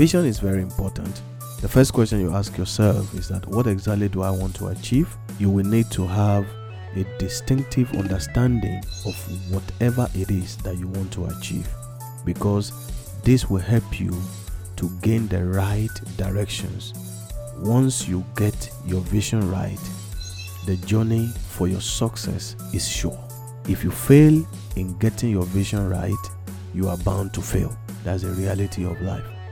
Vision is very important. The first question you ask yourself is that what exactly do I want to achieve? You will need to have a distinctive understanding of whatever it is that you want to achieve because this will help you to gain the right directions. Once you get your vision right, the journey for your success is sure. If you fail in getting your vision right, you are bound to fail. That's the reality of life.